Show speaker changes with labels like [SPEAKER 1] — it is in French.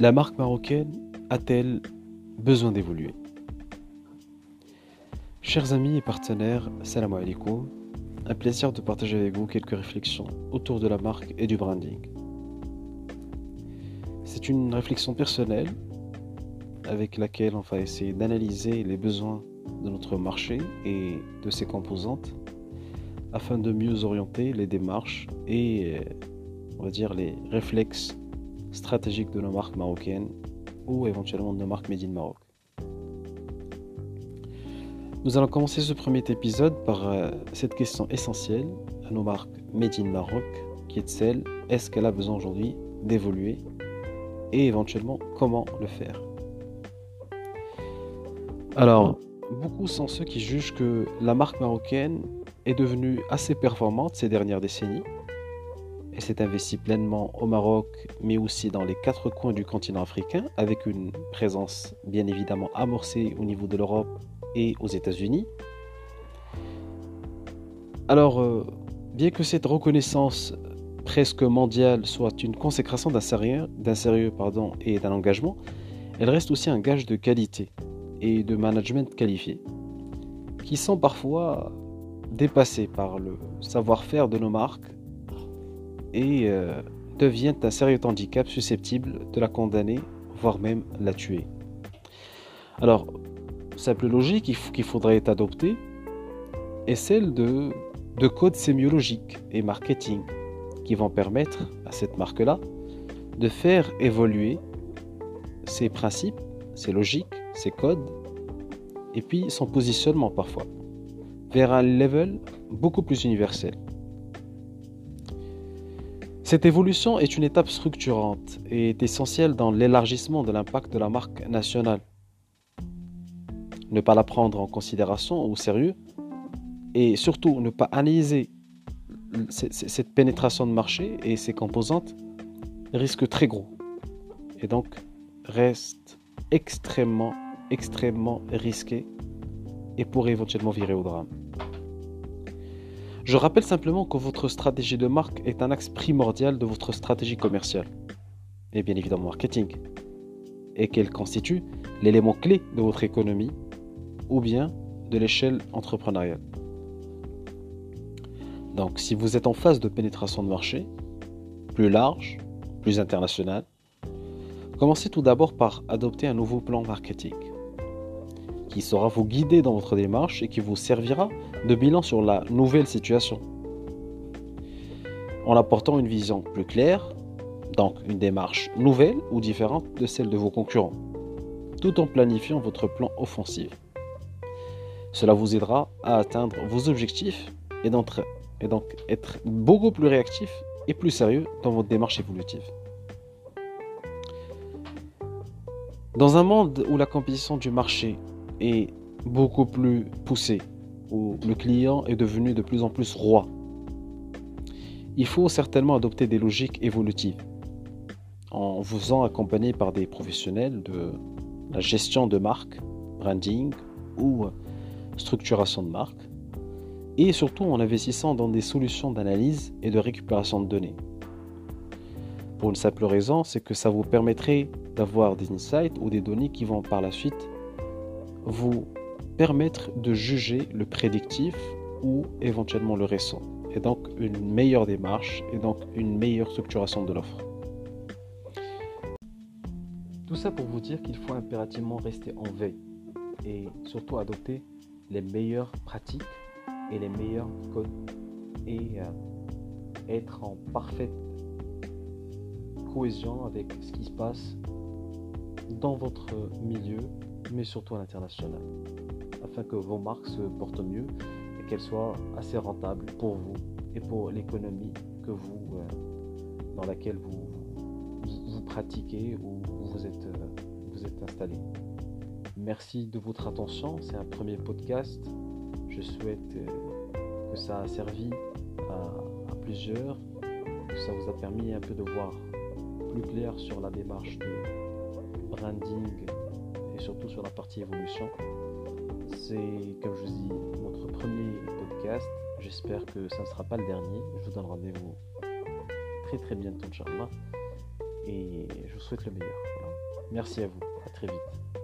[SPEAKER 1] La marque marocaine a-t-elle besoin d'évoluer? Chers amis et partenaires, salam alaikum. Un plaisir de partager avec vous quelques réflexions autour de la marque et du branding. C'est une réflexion personnelle avec laquelle on va essayer d'analyser les besoins de notre marché et de ses composantes afin de mieux orienter les démarches et on va dire les réflexes stratégiques de nos marques marocaines ou éventuellement de nos marques Made in Maroc. Nous allons commencer ce premier épisode par euh, cette question essentielle à nos marques Made in Maroc qui est celle est-ce qu'elle a besoin aujourd'hui d'évoluer et éventuellement comment le faire? Alors, beaucoup sont ceux qui jugent que la marque marocaine est devenue assez performante ces dernières décennies et s'est investie pleinement au Maroc, mais aussi dans les quatre coins du continent africain, avec une présence bien évidemment amorcée au niveau de l'Europe et aux États-Unis. Alors, euh, bien que cette reconnaissance presque mondiale soit une consécration d'un sérieux, et d'un engagement, elle reste aussi un gage de qualité et de management qualifié, qui sont parfois dépassés par le savoir-faire de nos marques et euh, devient un sérieux handicap susceptible de la condamner, voire même la tuer. Alors, simple logique qu'il faudrait adopter est celle de, de codes sémiologiques et marketing qui vont permettre à cette marque-là de faire évoluer ses principes, ses logiques, ses codes, et puis son positionnement parfois, vers un level beaucoup plus universel. Cette évolution est une étape structurante et est essentielle dans l'élargissement de l'impact de la marque nationale. Ne pas la prendre en considération au sérieux et surtout ne pas analyser cette pénétration de marché et ses composantes risque très gros et donc reste extrêmement extrêmement risqué et pourrait éventuellement virer au drame. Je rappelle simplement que votre stratégie de marque est un axe primordial de votre stratégie commerciale. Et bien évidemment marketing. Et qu'elle constitue l'élément clé de votre économie ou bien de l'échelle entrepreneuriale. Donc si vous êtes en phase de pénétration de marché, plus large, plus international, commencez tout d'abord par adopter un nouveau plan marketing qui saura vous guider dans votre démarche et qui vous servira de bilan sur la nouvelle situation. En apportant une vision plus claire, donc une démarche nouvelle ou différente de celle de vos concurrents, tout en planifiant votre plan offensif. Cela vous aidera à atteindre vos objectifs et, et donc être beaucoup plus réactif et plus sérieux dans votre démarche évolutive. Dans un monde où la compétition du marché est beaucoup plus poussé, où le client est devenu de plus en plus roi. Il faut certainement adopter des logiques évolutives en vous faisant accompagner par des professionnels de la gestion de marque, branding ou structuration de marque, et surtout en investissant dans des solutions d'analyse et de récupération de données. Pour une simple raison, c'est que ça vous permettrait d'avoir des insights ou des données qui vont par la suite vous permettre de juger le prédictif ou éventuellement le récent, et donc une meilleure démarche et donc une meilleure structuration de l'offre. Tout ça pour vous dire qu'il faut impérativement rester en veille et surtout adopter les meilleures pratiques et les meilleurs codes et euh, être en parfaite cohésion avec ce qui se passe dans votre milieu mais surtout à l'international, afin que vos marques se portent mieux et qu'elles soient assez rentables pour vous et pour l'économie que vous, euh, dans laquelle vous, vous, pratiquez ou vous êtes, euh, vous êtes installé. Merci de votre attention, c'est un premier podcast. Je souhaite euh, que ça a servi à, à plusieurs, que ça vous a permis un peu de voir plus clair sur la démarche de branding surtout sur la partie évolution. C'est, comme je vous dis, notre premier podcast. J'espère que ça ne sera pas le dernier. Je vous donne rendez-vous très très bientôt, Inch'Allah. Et je vous souhaite le meilleur. Merci à vous. À très vite.